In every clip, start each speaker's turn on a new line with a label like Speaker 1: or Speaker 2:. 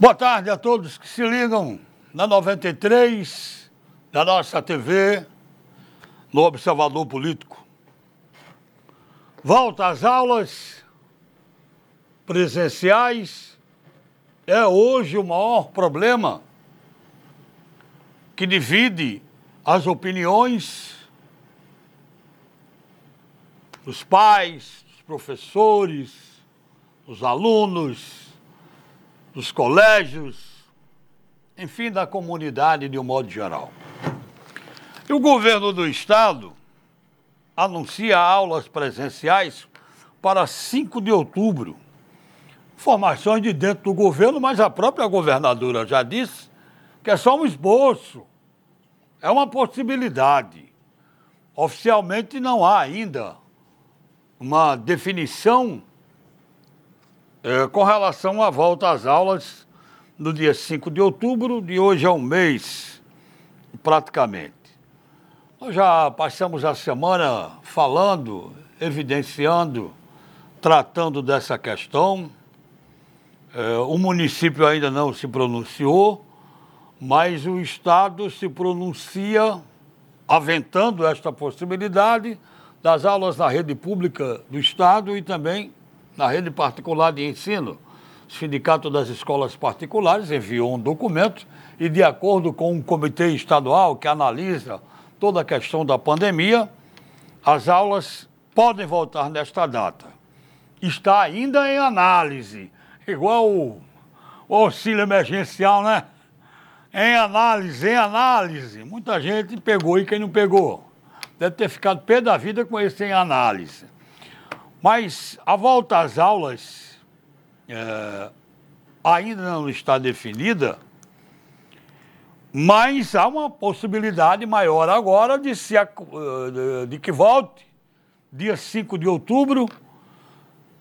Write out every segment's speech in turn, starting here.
Speaker 1: Boa tarde a todos que se ligam na 93, da nossa TV, no Observador Político. Volta às aulas presenciais é hoje o maior problema que divide as opiniões dos pais, dos professores, dos alunos, dos colégios, enfim, da comunidade de um modo geral. E o governo do estado anuncia aulas presenciais para 5 de outubro. Informações de dentro do governo, mas a própria governadora já disse que é só um esboço. É uma possibilidade. Oficialmente não há ainda uma definição é, com relação à volta às aulas no dia 5 de outubro, de hoje a um mês, praticamente. Nós já passamos a semana falando, evidenciando, tratando dessa questão. É, o município ainda não se pronunciou, mas o Estado se pronuncia aventando esta possibilidade das aulas na rede pública do Estado e também na rede particular de ensino. O Sindicato das Escolas Particulares enviou um documento e, de acordo com um comitê estadual que analisa toda a questão da pandemia, as aulas podem voltar nesta data. Está ainda em análise, igual o, auxílio emergencial, né? Em análise, em análise. Muita gente pegou e quem não pegou. Deve ter ficado pé da vida com esse em análise. Mas a volta às aulas é, ainda não está definida, mas há uma possibilidade maior agora de, se, de que volte dia 5 de outubro,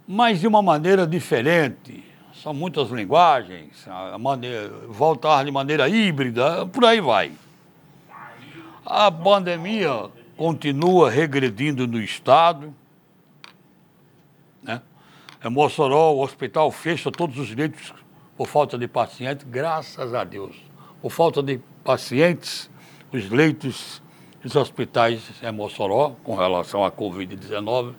Speaker 1: mas de uma maneira diferente. São muitas linguagens, maneira, voltar de maneira híbrida, por aí vai. A pandemia continua regredindo no Estado Mossoró, o hospital fecha todos os leitos por falta de pacientes, graças a Deus. Por falta de pacientes, os leitos dos hospitais em Mossoró, com relação à Covid-19,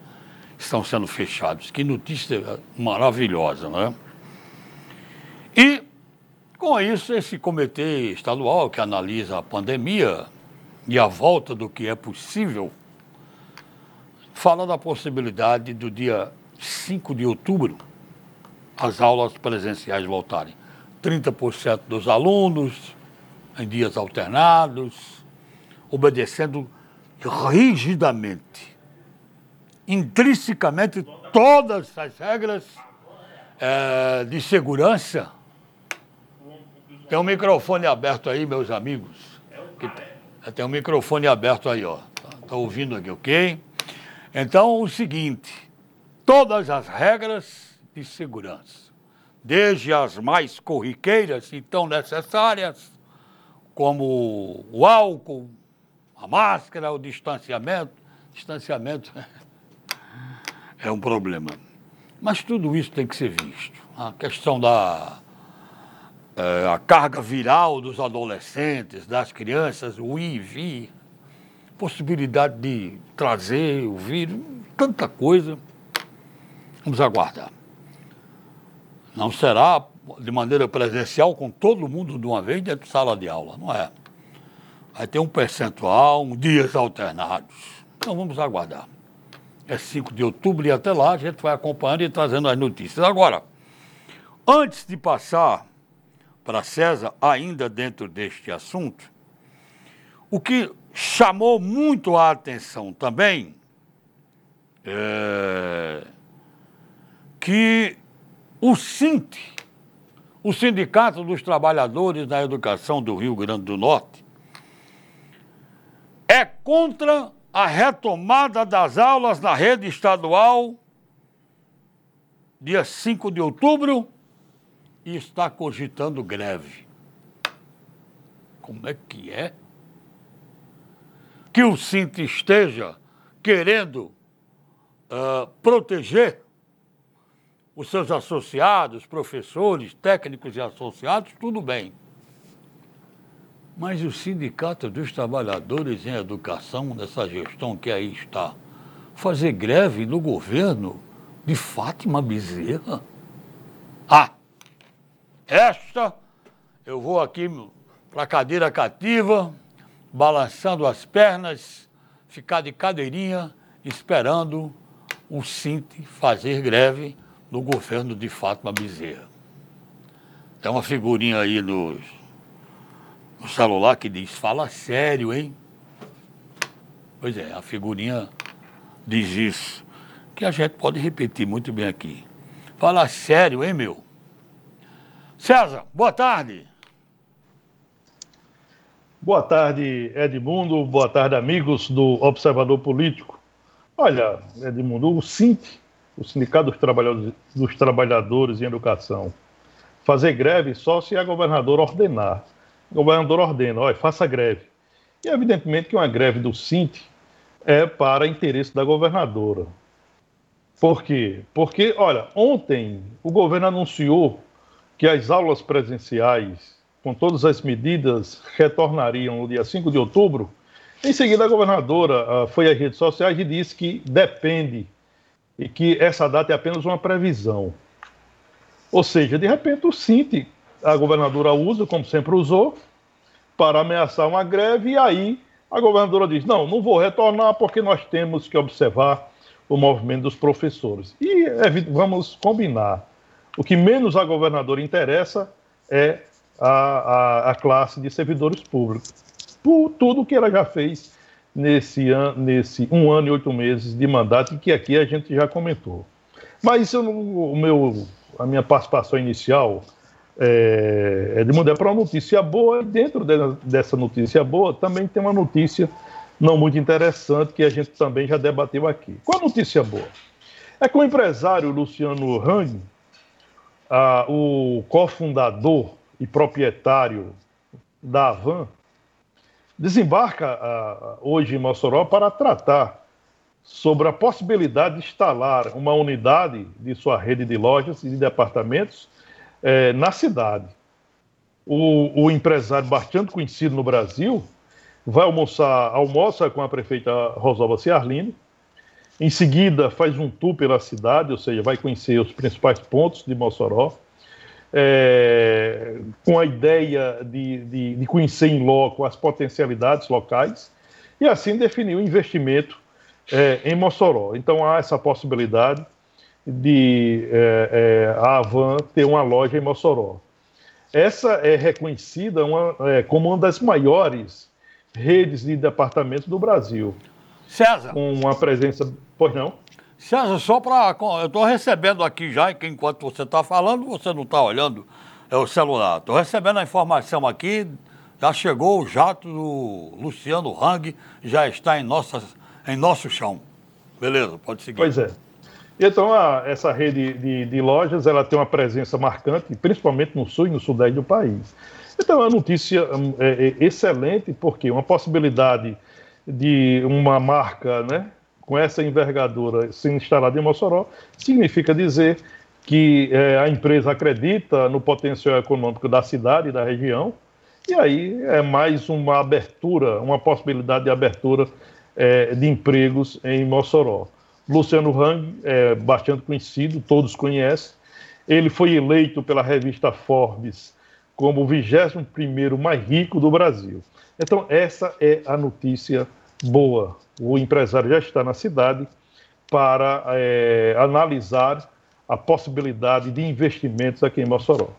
Speaker 1: estão sendo fechados. Que notícia maravilhosa, né? E, com isso, esse comitê estadual que analisa a pandemia e a volta do que é possível, fala da possibilidade do dia 5 de outubro, as aulas presenciais voltarem. 30% dos alunos em dias alternados, obedecendo rigidamente, intrinsecamente, todas as regras é, de segurança. Tem um microfone aberto aí, meus amigos. Tem, tem um microfone aberto aí, ó. Está tá ouvindo aqui, ok? Então, o seguinte todas as regras de segurança, desde as mais corriqueiras e tão necessárias, como o álcool, a máscara, o distanciamento. Distanciamento é um problema. Mas tudo isso tem que ser visto. A questão da é, a carga viral dos adolescentes, das crianças, o ir possibilidade de trazer o vírus, tanta coisa. Vamos aguardar. Não será de maneira presencial com todo mundo de uma vez dentro de sala de aula, não é? Vai ter um percentual, um dias alternados. Então vamos aguardar. É 5 de outubro e até lá a gente vai acompanhando e trazendo as notícias. Agora, antes de passar para César, ainda dentro deste assunto, o que chamou muito a atenção também é que o SINT, o Sindicato dos Trabalhadores da Educação do Rio Grande do Norte, é contra a retomada das aulas na rede estadual dia 5 de outubro e está cogitando greve. Como é que é? Que o SINT esteja querendo uh, proteger os seus associados, professores, técnicos e associados, tudo bem. Mas o Sindicato dos Trabalhadores em Educação, nessa gestão que aí está, fazer greve no governo de Fátima Bezerra? Ah, esta eu vou aqui para a cadeira cativa, balançando as pernas, ficar de cadeirinha, esperando o Cinti fazer greve no governo de Fátima Bezerra. Tem uma figurinha aí no, no celular que diz, fala sério, hein? Pois é, a figurinha diz isso, que a gente pode repetir muito bem aqui. Fala sério, hein, meu? César, boa tarde.
Speaker 2: Boa tarde, Edmundo. Boa tarde, amigos do Observador Político. Olha, Edmundo, o SINT, o Sindicato dos Trabalhadores, dos Trabalhadores em Educação, fazer greve só se a governadora ordenar. O governador ordena, olha, faça greve. E evidentemente que uma greve do SINT é para interesse da governadora. Por quê? Porque, olha, ontem o governo anunciou que as aulas presenciais com todas as medidas, retornariam no dia 5 de outubro. Em seguida, a governadora uh, foi às redes sociais e disse que depende e que essa data é apenas uma previsão. Ou seja, de repente, o Cinti, a governadora usa, como sempre usou, para ameaçar uma greve, e aí a governadora diz: não, não vou retornar porque nós temos que observar o movimento dos professores. E vamos combinar: o que menos a governadora interessa é a, a, a classe de servidores públicos, por tudo que ela já fez nesse, an, nesse um ano e oito meses de mandato, que aqui a gente já comentou. Mas o meu, a minha participação inicial é, é de mudar para uma notícia boa, e dentro de, dessa notícia boa também tem uma notícia não muito interessante que a gente também já debateu aqui. Qual a notícia boa? É que o empresário Luciano Hang, ah, o cofundador e proprietário da Avan, desembarca uh, hoje em Mossoró para tratar sobre a possibilidade de instalar uma unidade de sua rede de lojas e de departamentos eh, na cidade. O, o, empresário bastante conhecido no Brasil vai almoçar, almoça com a prefeita Rosalba Ciarlini, em seguida faz um tour pela cidade, ou seja, vai conhecer os principais pontos de Mossoró, é, com a ideia de, de, de, conhecer em loco as potencialidades locais e assim definir o investimento é, em Mossoró. Então há essa possibilidade de é, é a Avan ter uma loja em Mossoró. Essa é reconhecida uma, é, como uma das maiores redes de departamentos do Brasil.
Speaker 1: César.
Speaker 2: Com uma presença. Pois não?
Speaker 1: César, só para. Eu estou recebendo aqui já, enquanto você está falando, você não está olhando é o celular. Estou recebendo a informação aqui, já chegou o jato do Luciano Hang, já está em, nossas, em nosso chão. Beleza, pode seguir.
Speaker 2: Pois é. Então, a, essa rede de, de, lojas ela tem uma presença marcante, principalmente no sul e no sudeste do país. Então, é uma notícia hum, é, é excelente, porque uma possibilidade de uma marca, né, com essa envergadura sendo instalada em Mossoró, significa dizer que é, a empresa acredita no potencial econômico da cidade e da região, e aí é mais uma abertura, uma possibilidade de abertura é, de empregos em Mossoró. Luciano Hang é bastante conhecido, todos conhecem. Ele foi eleito pela revista Forbes como o 21º mais rico do Brasil. Então, essa é a notícia boa. O empresário já está na cidade para é, analisar a possibilidade de investimentos aqui em Mossoró.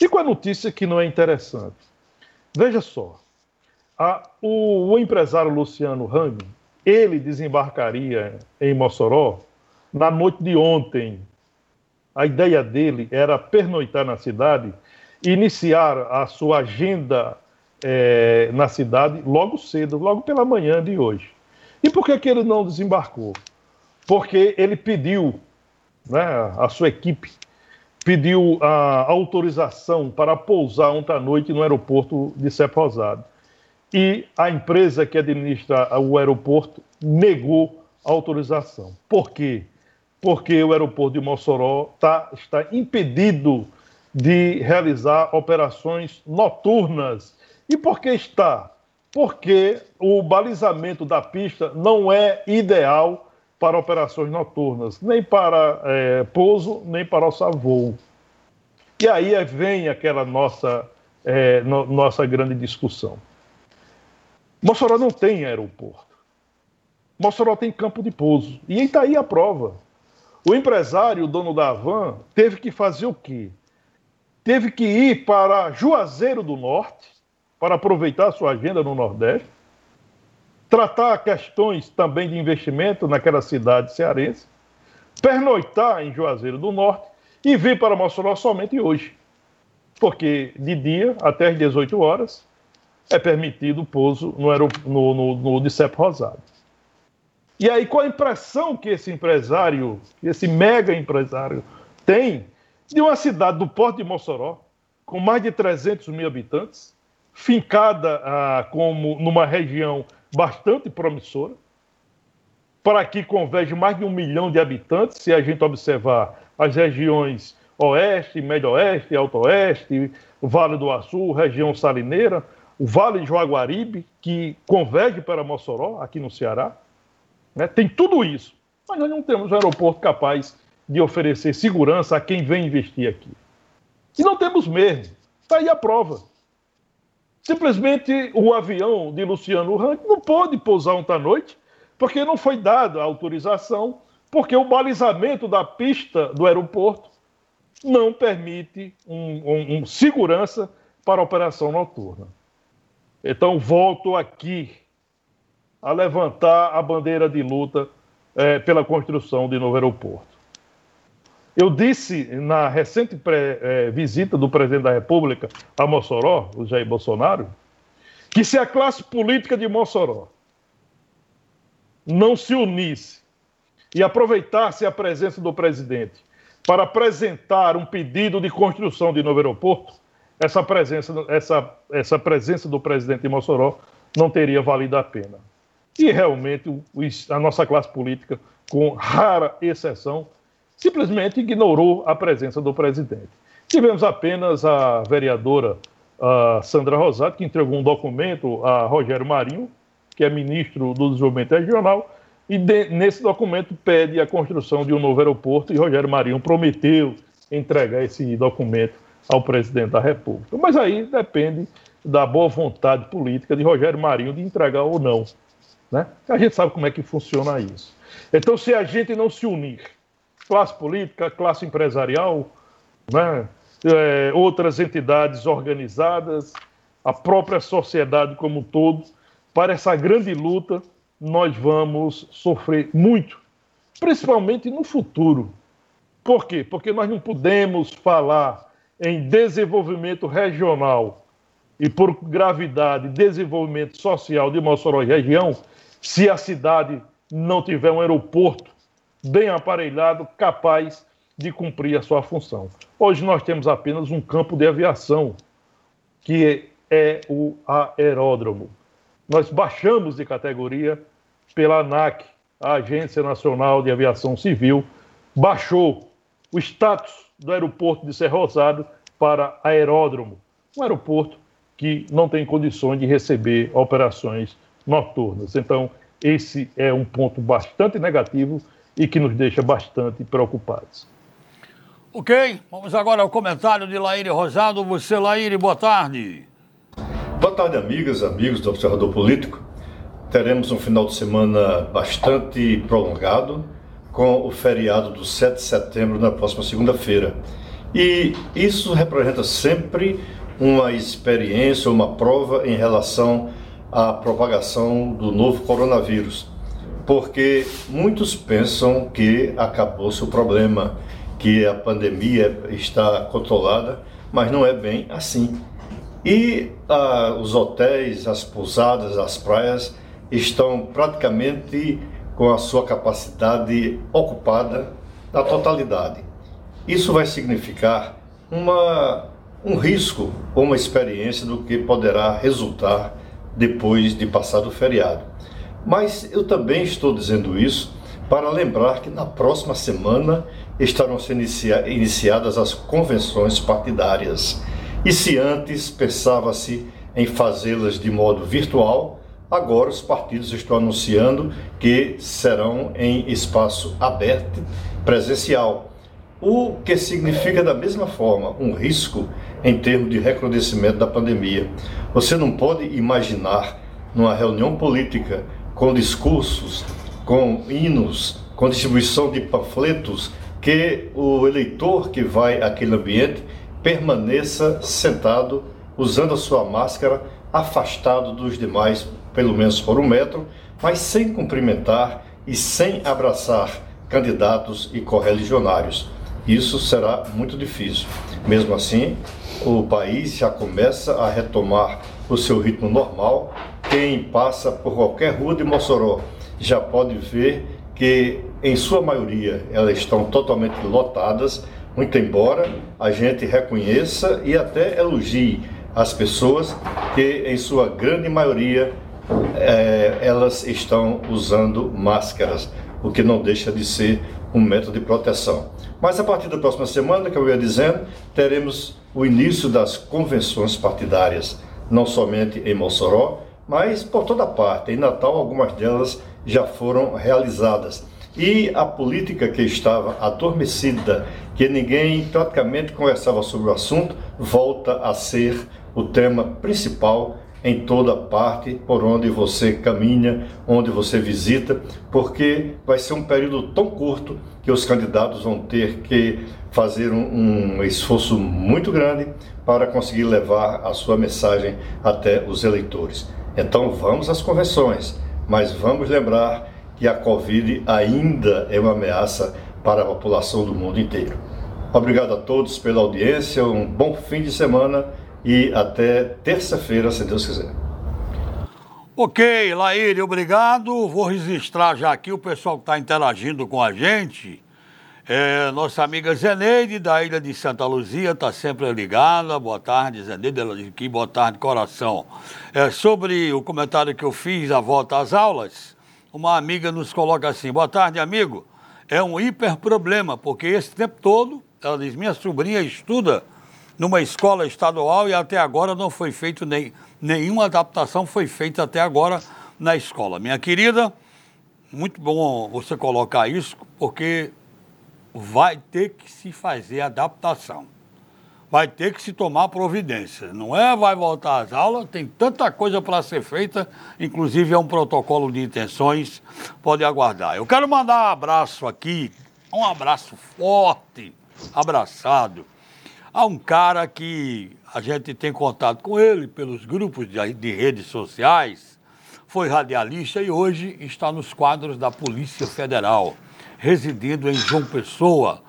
Speaker 2: E com a notícia que não é interessante? Veja só, a, o, o, empresário Luciano Hang, ele desembarcaria em Mossoró na noite de ontem. A ideia dele era pernoitar na cidade e iniciar a sua agenda é, na cidade logo cedo, logo pela manhã de hoje. E por que, que ele não desembarcou? Porque ele pediu, né, a sua equipe pediu a autorização para pousar ontem à noite no aeroporto de Cepo Rosado. E a empresa que administra o aeroporto negou a autorização. Por quê? porque o aeroporto de Mossoró tá, está impedido de realizar operações noturnas. E por que está? Porque o balizamento da pista não é ideal para operações noturnas, nem para é, pouso, nem para alçar voo. E aí vem aquela nossa, é, no, nossa grande discussão. Mossoró não tem aeroporto. Mossoró tem campo de pouso. E está aí a prova. O empresário, o dono da van, teve que fazer o quê? Teve que ir para Juazeiro do Norte, para aproveitar sua agenda no Nordeste, tratar questões também de investimento naquela cidade cearense, pernoitar em Juazeiro do Norte e vir para Mossoró somente hoje. Porque de dia, até às 18 horas, é permitido o pouso no, no, no, no Dicep Rosado. E aí, qual a impressão que esse empresário, esse mega empresário, tem de uma cidade do Porto de Mossoró, com mais de 300 mil habitantes, fincada ah, como numa região bastante promissora, para que converge mais de um milhão de habitantes, se a gente observar as regiões Oeste, Médio Oeste, Alto Oeste, Vale do Açu, região salineira, o Vale de Joaguaribe, que converge para Mossoró, aqui no Ceará. Né? Tem tudo isso, mas nós não temos um aeroporto capaz de oferecer segurança a quem vem investir aqui. E não temos mesmo. Está aí a prova. Simplesmente o avião de Luciano Huck não pôde pousar ontem à noite, porque não foi dada a autorização, porque o balizamento da pista do aeroporto não permite um, um, um segurança para a operação noturna. Então, volto aqui a levantar a bandeira de luta é, pela construção de novo aeroporto. Eu disse na recente pré, é, visita do presidente da República a Mossoró, o Jair Bolsonaro, que se a classe política de Mossoró não se unisse e aproveitasse a presença do presidente para apresentar um pedido de construção de novo aeroporto, essa presença, essa, essa presença do presidente de Mossoró não teria valido a pena. E realmente a nossa classe política, com rara exceção, simplesmente ignorou a presença do presidente. Tivemos apenas a vereadora a Sandra Rosato, que entregou um documento a Rogério Marinho, que é ministro do Desenvolvimento Regional, e de, nesse documento pede a construção de um novo aeroporto, e Rogério Marinho prometeu entregar esse documento ao presidente da República. Mas aí depende da boa vontade política de Rogério Marinho de entregar ou não. Né? A gente sabe como é que funciona isso. Então, se a gente não se unir, classe política, classe empresarial, né? é, outras entidades organizadas, a própria sociedade como um todo, para essa grande luta, nós vamos sofrer muito, principalmente no futuro. Por quê? Porque nós não podemos falar em desenvolvimento regional e, por gravidade, desenvolvimento social de Mossoró e região se a cidade não tiver um aeroporto bem aparelhado, capaz de cumprir a sua função. Hoje nós temos apenas um campo de aviação, que é o aeródromo. Nós baixamos de categoria pela ANAC, a Agência Nacional de Aviação Civil, baixou o status do aeroporto de Serra Rosado para aeródromo, um aeroporto que não tem condições de receber operações noturnas. Então, esse é um ponto bastante negativo e que nos deixa bastante preocupados.
Speaker 1: Ok, vamos agora ao comentário de Laíre Rosado. Você, Laíre, boa tarde.
Speaker 3: Boa tarde, amigas, amigos do Observador Político. Teremos um final de semana bastante prolongado, com o feriado do 7 de setembro na próxima segunda-feira. E isso representa sempre uma experiência, uma prova em relação à propagação do novo coronavírus. Porque muitos pensam que acabou-se o problema que a pandemia está controlada, mas não é bem assim. E ah, os hotéis, as pousadas, as praias estão praticamente com a sua capacidade ocupada na totalidade. Isso vai significar uma, um risco ou uma experiência do que poderá resultar depois de passar o feriado. Mas eu também estou dizendo isso para lembrar que na próxima semana estarão sendo inicia iniciadas as convenções partidárias. E se antes pensava-se em fazê-las de modo virtual, agora os partidos estão anunciando que serão em espaço aberto, presencial. O que significa, da mesma forma, um risco em termos de recrudescimento da pandemia. Você não pode imaginar numa reunião política com discursos com hinos, com distribuição de panfletos, que o eleitor que vai àquele ambiente permaneça sentado, usando a sua máscara, afastado dos demais, pelo menos por um metro, mas sem cumprimentar e sem abraçar candidatos e correligionários. Isso será muito difícil. Mesmo assim, o país já começa a retomar o seu ritmo normal. Quem passa por qualquer rua de Mossoró já pode ver que, em sua maioria, elas estão totalmente lotadas, muito embora a gente reconheça e até elogie as pessoas que, em sua grande maioria, é, elas estão usando máscaras, o que não deixa de ser um método de proteção. Mas a partir da próxima semana, que eu ia dizendo, teremos o início das convenções partidárias, não somente em Mossoró, mas por toda parte. Em Natal, algumas delas já foram realizadas. E a política que estava adormecida, que ninguém praticamente conversava sobre o assunto, volta a ser o tema principal em toda parte por onde você caminha, onde você visita, porque vai ser um período tão curto que os candidatos vão ter que fazer um, um esforço muito grande para conseguir levar a sua mensagem até os eleitores. Então vamos às convenções mas vamos lembrar que a Covid ainda é uma ameaça para a população do mundo inteiro. Obrigado a todos pela audiência, um bom fim de semana e até terça-feira, se Deus quiser.
Speaker 1: Ok, Laíre, obrigado. Vou registrar já aqui o pessoal que está interagindo com a gente. É, nossa amiga Zeneide, da ilha de Santa Luzia, está sempre ligada. Boa tarde, Zeneide, ela diz boa tarde, coração. É, sobre o comentário que eu fiz, a volta às aulas, uma amiga nos coloca assim, boa tarde, amigo. É um hiper problema, porque esse tempo todo, ela diz, minha sobrinha estuda numa escola estadual e até agora não foi feito nem, nenhuma adaptação foi feita até agora na escola. Minha querida, muito bom você colocar isso, porque vai ter que se fazer adaptação. Vai ter que se tomar providência. Não é vai voltar às aulas, tem tanta coisa para ser feita, inclusive é um protocolo de intenções, pode aguardar. Eu quero mandar um abraço aqui, um abraço forte, abraçado, a um cara que a gente tem contato com ele pelos grupos de, de redes sociais, foi radialista e hoje está nos quadros da Polícia Federal residindo em João Pessoa,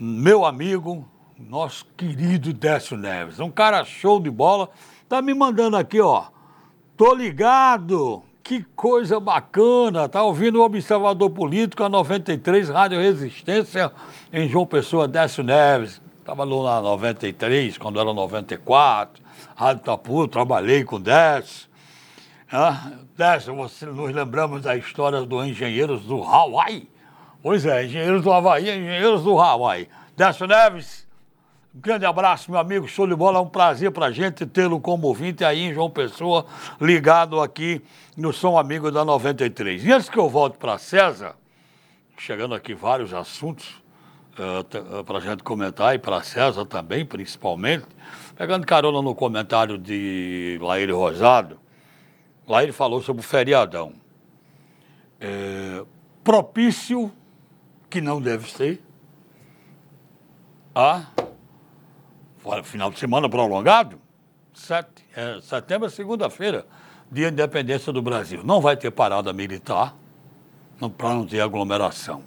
Speaker 1: meu amigo, nosso querido Décio Neves, um cara show de bola, tá me mandando aqui, ó, tô ligado, que coisa bacana, tá ouvindo o Observador Político, a 93, Rádio Resistência, em João Pessoa, Décio Neves, estava lá na 93, quando era 94, Rádio Tapu, trabalhei com Décio, ah, Décio, você, nos lembramos da história dos engenheiros do Hawaii, Pois é, engenheiros do Havaí, engenheiros do Hawaii. Décio Neves, um grande abraço, meu amigo, show de bola, é um prazer pra gente tê-lo como ouvinte aí em João Pessoa, ligado aqui no Som Amigo da 93. E antes que eu volte para César, chegando aqui vários assuntos uh, para a gente comentar, e para César também, principalmente, pegando carona no comentário de Laíre Rosado, Laíre falou sobre o feriadão. É, propício que não deve ser. Ah, final de semana prolongado, sete, é, setembro é segunda-feira, dia de independência do Brasil. Não vai ter parada militar, para não ter aglomeração.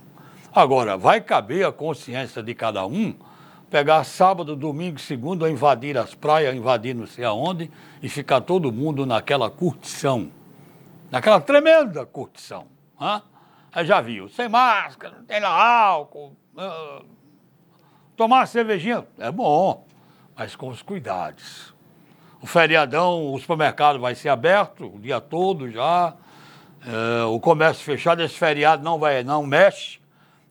Speaker 1: Agora, vai caber a consciência de cada um pegar sábado, domingo, segunda, invadir as praias, invadir não sei aonde e ficar todo mundo naquela curtição, naquela tremenda curtição. Ah? Já viu, sem máscara, não tem lá álcool. Uh, tomar uma cervejinha é bom, mas com os cuidados. O feriadão, o supermercado vai ser aberto o dia todo já. é, o comércio fechado, esse feriado não vai, não mexe.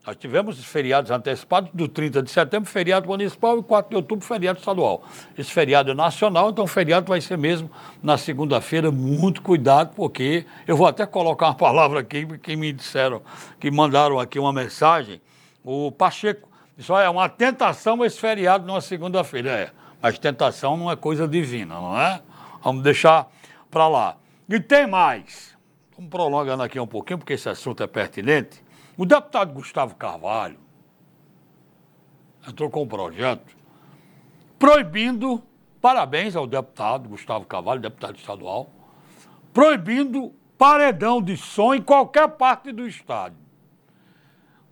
Speaker 1: Nós tivemos feriados antecipados do 30 de setembro, feriado municipal, e 4 de outubro, feriado estadual. Esse feriado é nacional, então o feriado vai ser mesmo na segunda-feira. Muito cuidado, porque eu vou até colocar uma palavra aqui, que me disseram, que mandaram aqui uma mensagem. O Pacheco isso é uma tentação esse feriado numa segunda-feira. É, mas tentação não é coisa divina, não é? Vamos deixar para lá. E tem mais. Vamos prolongando aqui um pouquinho, porque esse assunto é pertinente. O deputado Gustavo Carvalho entrou com um projeto proibindo, parabéns ao deputado Gustavo Carvalho, deputado estadual, proibindo paredão de som em qualquer parte do estado.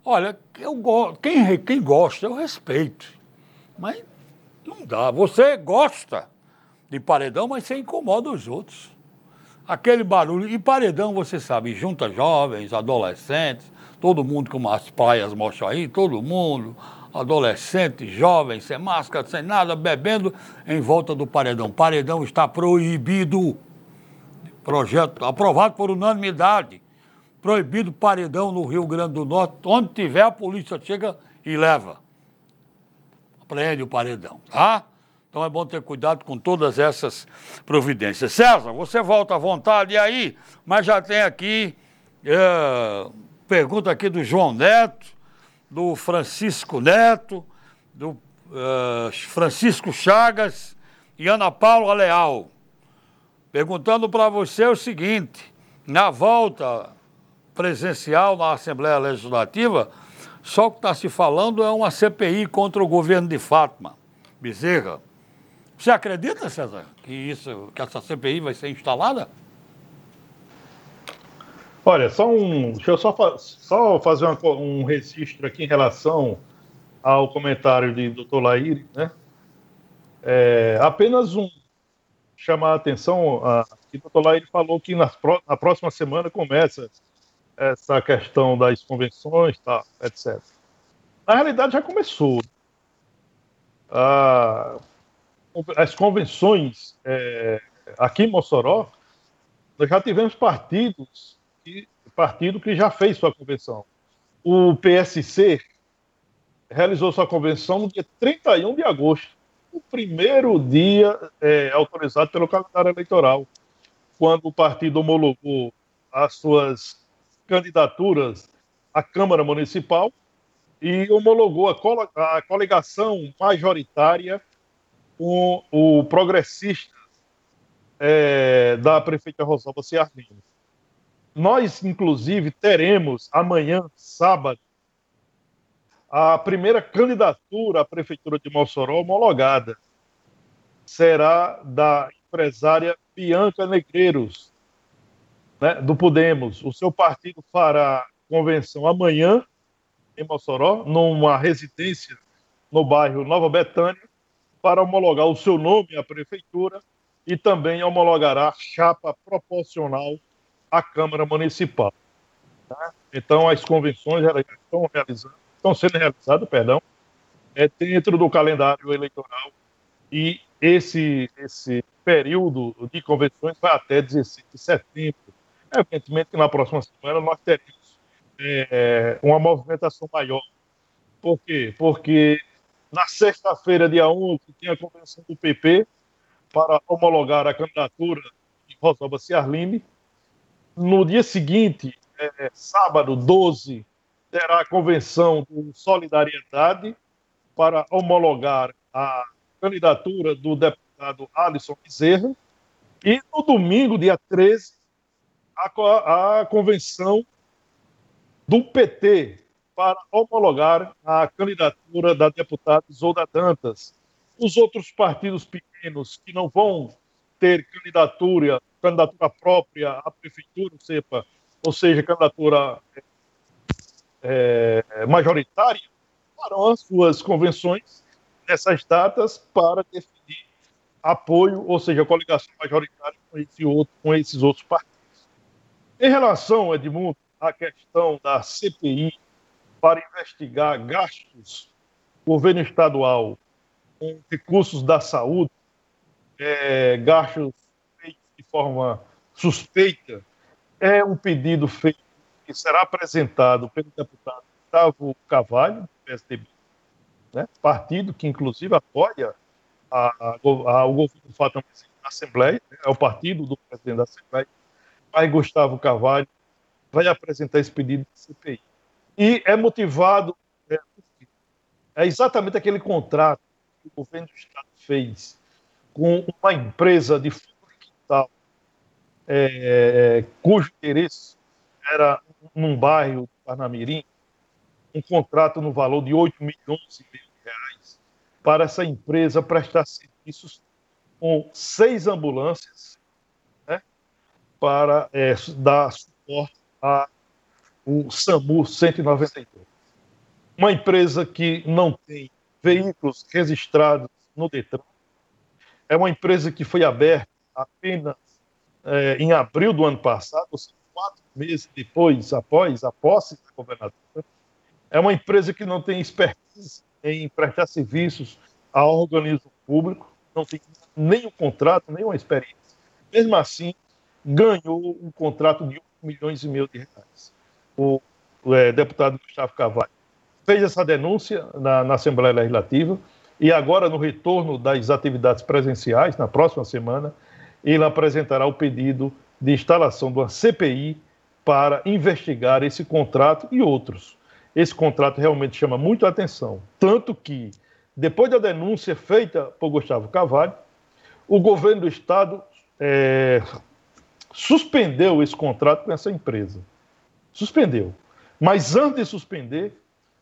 Speaker 1: Olha, eu quem, quem gosta, eu respeito. Mas não dá. Você gosta de paredão, mas você incomoda os outros. Aquele barulho. E paredão, você sabe, junta jovens, adolescentes, todo mundo, como as praias mostram aí, todo mundo, adolescentes, jovens, sem máscara, sem nada, bebendo em volta do paredão. Paredão está proibido. Projeto aprovado por unanimidade proibido paredão no Rio Grande do Norte. Onde tiver, a polícia chega e leva. Prende o paredão, tá? Então é bom ter cuidado com todas essas providências. César, você volta à vontade aí, mas já tem aqui é, pergunta aqui do João Neto, do Francisco Neto, do é, Francisco Chagas e Ana Paula Leal. Perguntando para você o seguinte: na volta presencial na Assembleia Legislativa, só o que está se falando é uma CPI contra o governo de Fátima Bezerra. Você acredita, César, que, isso, que essa CPI vai ser instalada?
Speaker 2: Olha, só um. Deixa eu só, só fazer uma, um registro aqui em relação ao comentário de Dr. Laíri, né? É, apenas um chamar a atenção a, que o Dr. Laíri falou que na, na próxima semana começa essa questão das convenções, tá, etc. Na realidade, já começou. As convenções é, aqui em Mossoró, nós já tivemos partidos, partido que já fez sua convenção. O PSC realizou sua convenção no dia 31 de agosto, o primeiro dia é, autorizado pelo calendário eleitoral, quando o partido homologou as suas candidaturas à Câmara Municipal e homologou a, a coligação majoritária com o progressista é, da prefeita Rosalba Ciarmini. Nós, inclusive, teremos amanhã, sábado, a primeira candidatura à Prefeitura de Mossoró homologada. Será da empresária Bianca Negreiros, né, do Podemos. O seu partido fará convenção amanhã em Mossoró, numa residência no bairro Nova Betânia, para homologar o seu nome à prefeitura e também homologará chapa proporcional à Câmara Municipal. Tá? Então, as convenções estão, estão sendo realizadas, perdão, é, dentro do calendário eleitoral e esse, esse período de convenções vai até 16 de setembro Evidentemente que na próxima semana nós teremos é, uma movimentação maior. Por quê? Porque na sexta-feira, dia 11, tem a convenção do PP para homologar a candidatura de Rosalba Ciarline. No dia seguinte, é, sábado 12, terá a convenção do Solidariedade para homologar a candidatura do deputado Alisson Bezerra. E no domingo, dia 13, a, a convenção do PT para homologar a candidatura da deputada Isolda Dantas. Os outros partidos pequenos que não vão ter candidatura, candidatura própria à prefeitura, sepa, ou seja, candidatura é, majoritária, farão as suas convenções nessas datas para definir apoio, ou seja, coligação majoritária com, esse outro, com esses outros partidos. Em relação, Edmundo, à questão da CPI para investigar gastos do governo estadual com recursos da saúde, é, gastos feitos de forma suspeita é um pedido feito que será apresentado pelo deputado Gustavo Cavalho, do PSDB, né? partido que, inclusive, apoia a, a, a, o governo do Fato na Assembleia, né? é o partido do presidente da Assembleia, mas Gustavo Cavalho vai apresentar esse pedido de CPI. E é motivado, é, é exatamente aquele contrato que o governo do Estado fez com uma empresa de fundo quintal, é, cujo interesse era num bairro do Parnamirim, um contrato no valor de 8 milhões e meio de reais para essa empresa prestar serviços com seis ambulâncias né, para é, dar suporte ao SAMU 192. Uma empresa que não tem veículos registrados no Detran, é uma empresa que foi aberta apenas é, em abril do ano passado, ou seja, quatro meses depois, após a posse da governadora. É uma empresa que não tem expertise em prestar serviços ao organismo público, não tem o contrato, nem uma experiência. Mesmo assim, ganhou um contrato de 8 milhões e meio de reais. O, o é, deputado Gustavo Carvalho fez essa denúncia na, na Assembleia Legislativa e agora, no retorno das atividades presenciais, na próxima semana, ele apresentará o pedido de instalação de uma CPI para investigar esse contrato e outros. Esse contrato realmente chama muito a atenção, tanto que, depois da denúncia feita por Gustavo Carvalho, o governo do Estado é, suspendeu esse contrato com essa empresa. Suspendeu. Mas antes de suspender,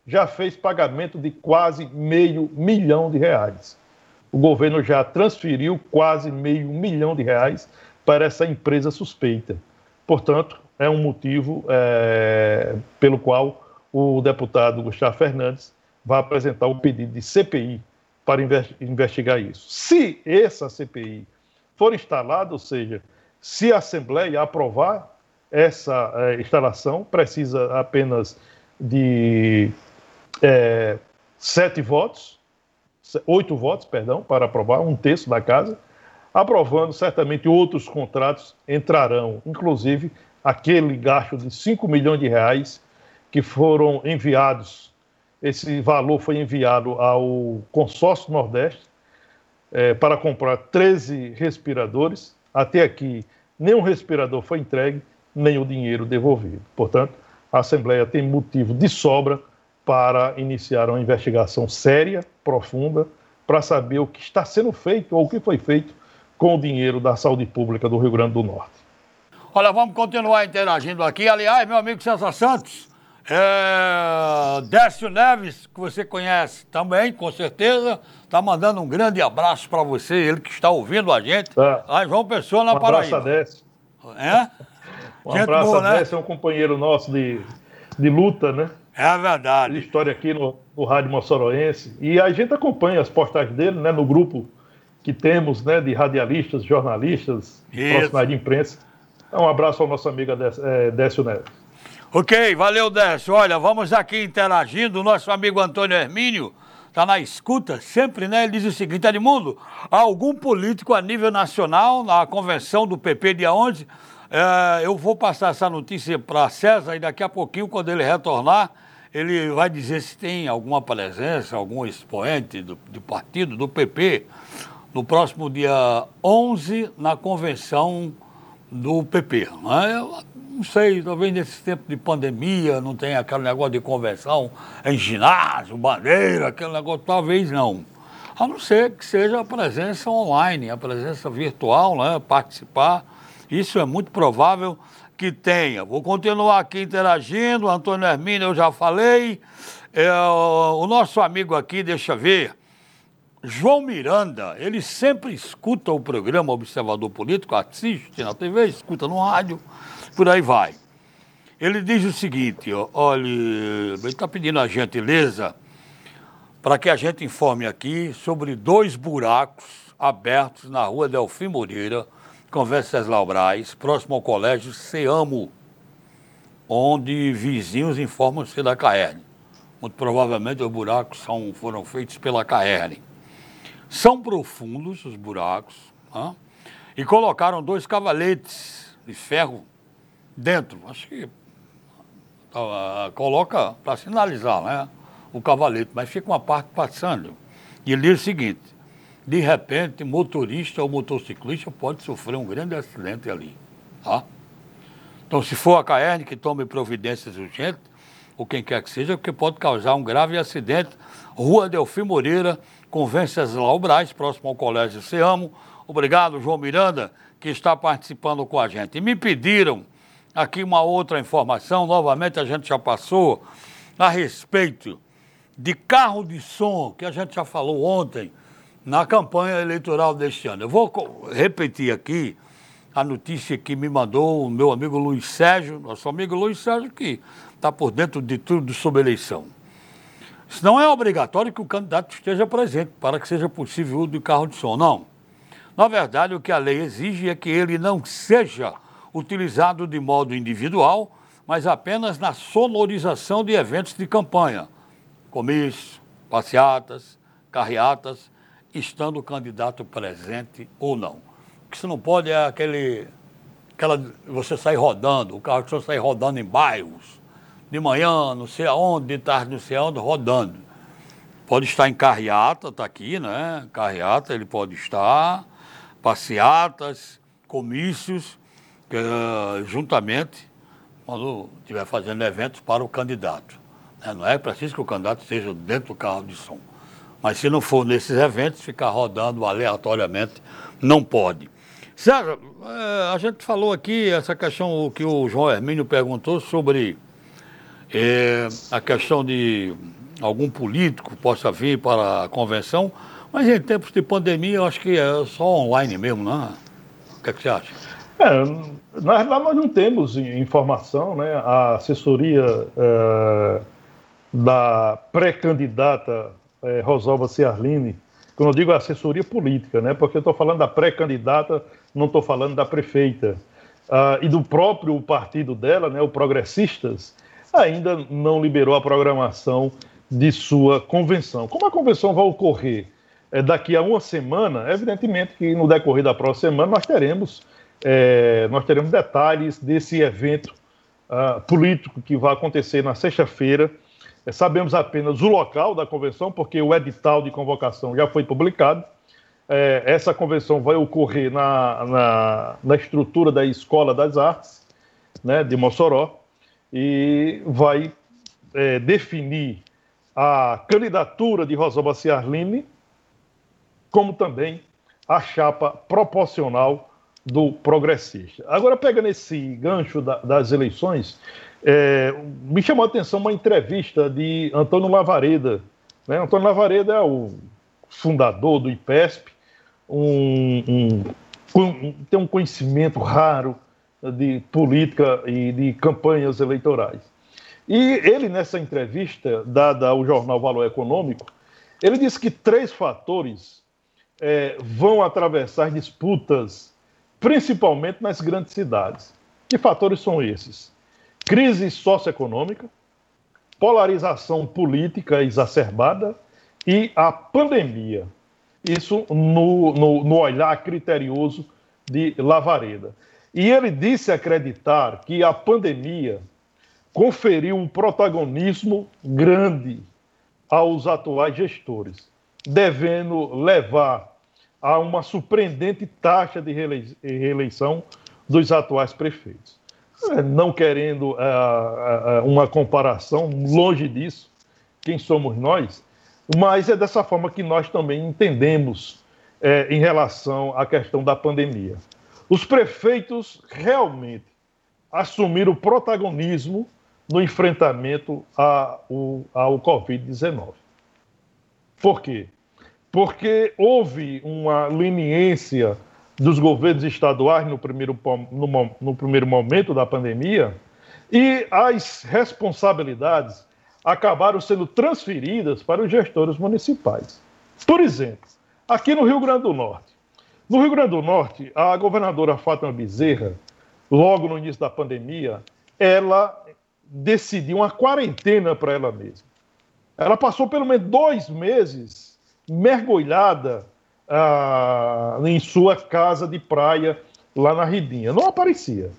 Speaker 2: já fez pagamento de quase meio milhão de reais. O governo já transferiu quase meio milhão de reais para essa empresa suspeita. Portanto, é um motivo é, pelo qual o deputado Gustavo Fernandes vai apresentar o pedido de CPI para investigar isso. Se essa CPI for instalada, ou seja, se a Assembleia aprovar essa é, instalação, precisa apenas de é, sete votos, oito votos, perdão, para aprovar, um terço da casa. Aprovando, certamente outros contratos entrarão, inclusive aquele gasto de 5 milhões de reais que foram enviados esse valor foi enviado ao consórcio Nordeste é, para comprar 13 respiradores. Até aqui, nenhum respirador foi entregue, nem o dinheiro devolvido. Portanto, a Assembleia tem motivo de sobra para iniciar uma investigação séria, profunda, para saber o que está sendo feito ou o que foi feito com o dinheiro da saúde pública do Rio Grande do Norte.
Speaker 1: Olha, vamos continuar interagindo aqui. Aliás, meu amigo César Santos, é, Décio Neves, que você conhece também, com certeza, está mandando um grande abraço para você, ele que está ouvindo a gente. Aí João Pessoa na um Paraíba.
Speaker 2: Abraço a Décio. É? Um gente abraço boa, a né? Décio, é um companheiro nosso de, de luta, né?
Speaker 1: É verdade.
Speaker 2: De história aqui no, no Rádio Moçoroense. E a gente acompanha as postagens dele, né, no grupo que temos, né, de radialistas, jornalistas, profissionais de imprensa. Então, um abraço ao nosso amigo é, Décio Neves.
Speaker 1: Ok, valeu, Décio. Olha, vamos aqui interagindo. O nosso amigo Antônio Hermínio está na escuta sempre, né? Ele diz o seguinte: Edmundo, algum político a nível nacional, na convenção do PP, dia 11, é, eu vou passar essa notícia para César e daqui a pouquinho, quando ele retornar, ele vai dizer se tem alguma presença, algum expoente do, do partido, do PP, no próximo dia 11, na convenção do PP. Né? não sei, talvez nesse tempo de pandemia não tenha aquele negócio de conversão em ginásio, bandeira, aquele negócio, talvez não. A não ser que seja a presença online, a presença virtual, né? participar. Isso é muito provável que tenha. Vou continuar aqui interagindo. Antônio Hermínio, eu já falei. É, o nosso amigo aqui, deixa ver. João Miranda, ele sempre escuta o programa Observador Político, assiste na TV, escuta no rádio por aí vai. Ele diz o seguinte, ó, olha, ele está pedindo a gentileza para que a gente informe aqui sobre dois buracos abertos na rua Delfim Moreira, com Venceslau Braz, próximo ao colégio Seamo, onde vizinhos informam ser da Caerne. Muito provavelmente os buracos são, foram feitos pela Caerne. São profundos os buracos, e colocaram dois cavaletes de ferro dentro. Acho que uh, coloca para sinalizar, né? O cavalete, mas fica uma parte passando. E ele diz o seguinte: de repente, motorista ou motociclista pode sofrer um grande acidente ali. Tá? Então, se for a CAERN que tome providências urgentes, ou quem quer que seja, porque pode causar um grave acidente. Rua Delfim Moreira, com Venceslau Braz, próximo ao Colégio Seamo. Obrigado, João Miranda, que está participando com a gente. E me pediram aqui uma outra informação, novamente a gente já passou, a respeito de carro de som, que a gente já falou ontem na campanha eleitoral deste ano. Eu vou repetir aqui a notícia que me mandou o meu amigo Luiz Sérgio, nosso amigo Luiz Sérgio, que está por dentro de tudo sobre eleição. Isso não é obrigatório que o candidato esteja presente para que seja possível o uso carro de som, não. Na verdade, o que a lei exige é que ele não seja utilizado de modo individual, mas apenas na sonorização de eventos de campanha, comícios, passeatas, carreatas, estando o candidato presente ou não. O que você não pode é aquele, aquela, você sair rodando, o carro som sair rodando em bairros, de manhã, não sei aonde, de tarde, não sei aonde, rodando. Pode estar em carreata, está aqui, né? Carreata ele pode estar, passeatas, comícios, que, uh, juntamente, quando estiver fazendo eventos para o candidato. Né? Não é preciso que o candidato esteja dentro do carro de som. Mas se não for nesses eventos, ficar rodando aleatoriamente, não pode. Sérgio, eh, a gente falou aqui essa questão que o João Hermínio perguntou sobre é, a questão de algum político possa vir para a convenção, mas em tempos de pandemia eu acho que é só online mesmo, não é? O que, é que você acha?
Speaker 2: É, na realidade nós não temos informação, né? A assessoria é, da pré-candidata é, Rosalba Ciarline, quando eu digo assessoria política, né? Porque eu estou falando da pré-candidata, não estou falando da prefeita. Ah, e do próprio partido dela, né, o Progressistas, ainda não liberou a programação de sua convenção. Como a convenção vai ocorrer é, daqui a uma semana, evidentemente que no decorrer da próxima semana nós teremos, é, nós teremos detalhes desse evento uh, político que vai acontecer na sexta-feira. É, sabemos apenas o local da convenção, porque o edital de convocação já foi publicado. É, essa convenção vai ocorrer na, na, na, estrutura da Escola das Artes, né, de Mossoró e vai é, definir a candidatura de Rosalba Ciarline, como também a chapa proporcional do progressista. Agora, pegando esse gancho da, das eleições, é, me chamou a atenção uma entrevista de Antônio Lavareda. Né? Antônio Lavareda é o fundador do IPESP, um, um, um, tem um conhecimento raro de política e de campanhas eleitorais. E ele, nessa entrevista dada ao jornal Valor Econômico, ele disse que três fatores é, vão atravessar disputas, principalmente nas grandes cidades. Que fatores são esses? Crise socioeconômica, polarização política exacerbada e a pandemia. Isso no, no, no olhar criterioso de Lavareda. E ele disse acreditar que a pandemia conferiu um protagonismo grande aos atuais gestores, devendo levar a uma surpreendente taxa de reeleição dos atuais prefeitos. É, não querendo uh, uh, uma comparação, longe disso, quem somos nós, mas é dessa forma que nós também entendemos em relação à questão da pandemia os prefeitos realmente assumiram o protagonismo no enfrentamento ao, ao Covid-19. Por quê? Porque houve uma leniência dos governos estaduais no primeiro, no, no primeiro momento da pandemia e as responsabilidades acabaram sendo transferidas para os gestores municipais. Por exemplo, aqui no Rio Grande do Norte, no Rio Grande do Norte, a governadora Fátima Bezerra, logo no início da pandemia, ela decidiu uma quarentena para ela mesma. Ela passou pelo menos dois meses mergulhada ah, em sua casa de praia lá na Ridinha. Não aparecia.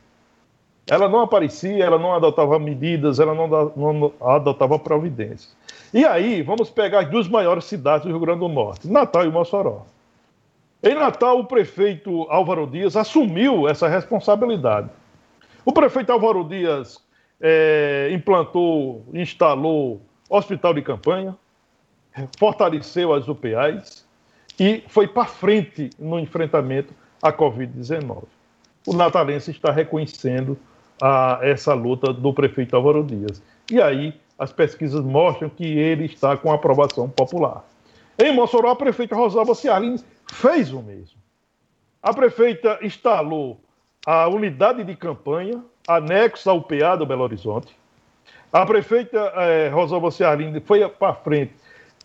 Speaker 2: Ela não aparecia, ela não adotava medidas, ela não, não adotava providências. E aí, vamos pegar as duas maiores cidades do Rio Grande do Norte, Natal e Mossoró. Em Natal, o prefeito Álvaro Dias assumiu essa responsabilidade. O prefeito Álvaro Dias é, implantou, instalou hospital de campanha, fortaleceu as UPAs e foi para frente no enfrentamento à Covid-19. O natalense está reconhecendo a, essa luta do prefeito Álvaro Dias. E aí as pesquisas mostram que ele está com aprovação popular. Em Mossoró, a prefeita Rosalba Ciarlini fez o mesmo. A prefeita instalou a unidade de campanha anexa ao PA do Belo Horizonte. A prefeita eh, Rosalba Ciarlini foi para frente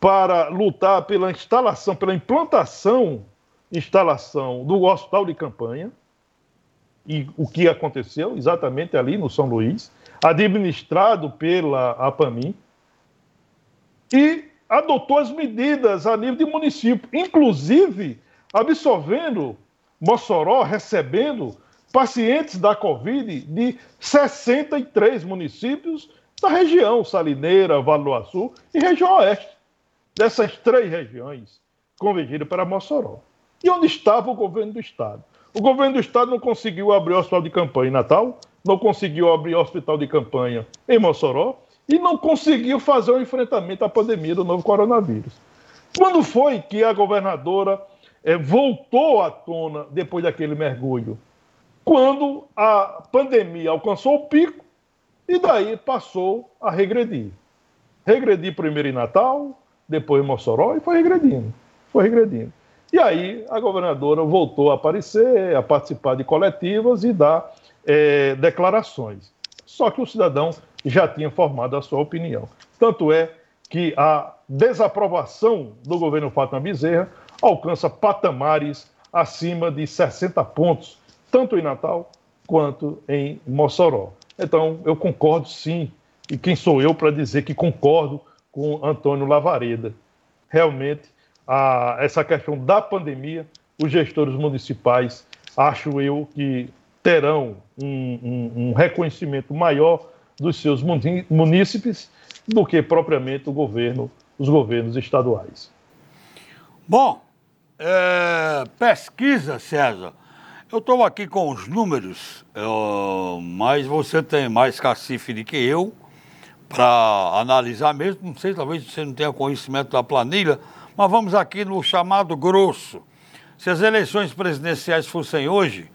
Speaker 2: para lutar pela instalação, pela implantação, instalação do hospital de campanha. E o que aconteceu exatamente ali no São Luís, administrado pela APAMI, e adotou as medidas a nível de município, inclusive absorvendo Mossoró, recebendo pacientes da Covid de 63 municípios da região Salineira, Vale do Açu e região Oeste dessas três regiões convergiram para Mossoró. E onde estava o governo do Estado? O governo do Estado não conseguiu abrir o hospital de campanha em Natal, não conseguiu abrir o hospital de campanha em Mossoró e não conseguiu fazer o um enfrentamento à pandemia do novo coronavírus. Quando foi que a governadora é, voltou à tona depois daquele mergulho? Quando a pandemia alcançou o pico e daí passou a regredir. Regredir primeiro em Natal, depois Mossoró, e foi regredindo, foi regredindo. E aí a governadora voltou a aparecer, a participar de coletivas e dar é, declarações. Só que o cidadão já tinha formado a sua opinião. Tanto é que a desaprovação do governo Fátima Bezerra alcança patamares acima de 60 pontos, tanto em Natal quanto em Mossoró. Então, eu concordo sim, e quem sou eu para dizer que concordo com Antônio Lavareda. Realmente, a, essa questão da pandemia, os gestores municipais, acho eu que terão um, um, um reconhecimento maior dos seus munícipes do que propriamente o governo, os governos estaduais.
Speaker 1: Bom, é, pesquisa, César. Eu estou aqui com os números, eu, mas você tem mais cacife do que eu para analisar mesmo. Não sei, talvez você não tenha conhecimento da planilha, mas vamos aqui no chamado grosso. Se as eleições presidenciais fossem hoje,